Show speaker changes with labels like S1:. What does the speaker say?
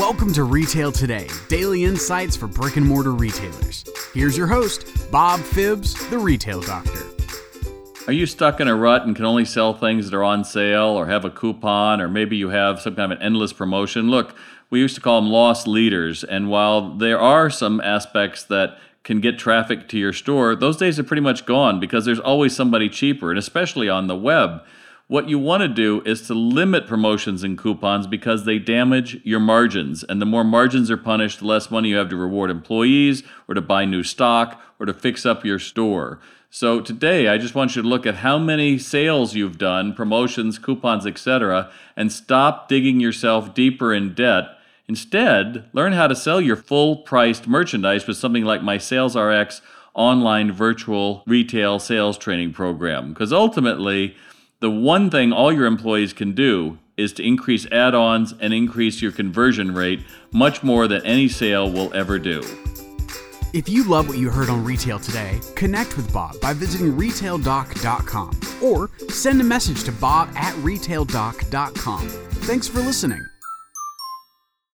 S1: Welcome to Retail Today, daily insights for brick and mortar retailers. Here's your host, Bob Phibbs, the Retail Doctor.
S2: Are you stuck in a rut and can only sell things that are on sale or have a coupon or maybe you have some kind of an endless promotion? Look, we used to call them loss leaders, and while there are some aspects that can get traffic to your store, those days are pretty much gone because there's always somebody cheaper, and especially on the web. What you want to do is to limit promotions and coupons because they damage your margins. And the more margins are punished, the less money you have to reward employees or to buy new stock or to fix up your store. So today I just want you to look at how many sales you've done, promotions, coupons, etc., and stop digging yourself deeper in debt. Instead, learn how to sell your full-priced merchandise with something like my SalesRx online virtual retail sales training program because ultimately the one thing all your employees can do is to increase add ons and increase your conversion rate much more than any sale will ever do.
S1: If you love what you heard on Retail today, connect with Bob by visiting retaildoc.com or send a message to bob at retaildoc.com. Thanks for listening.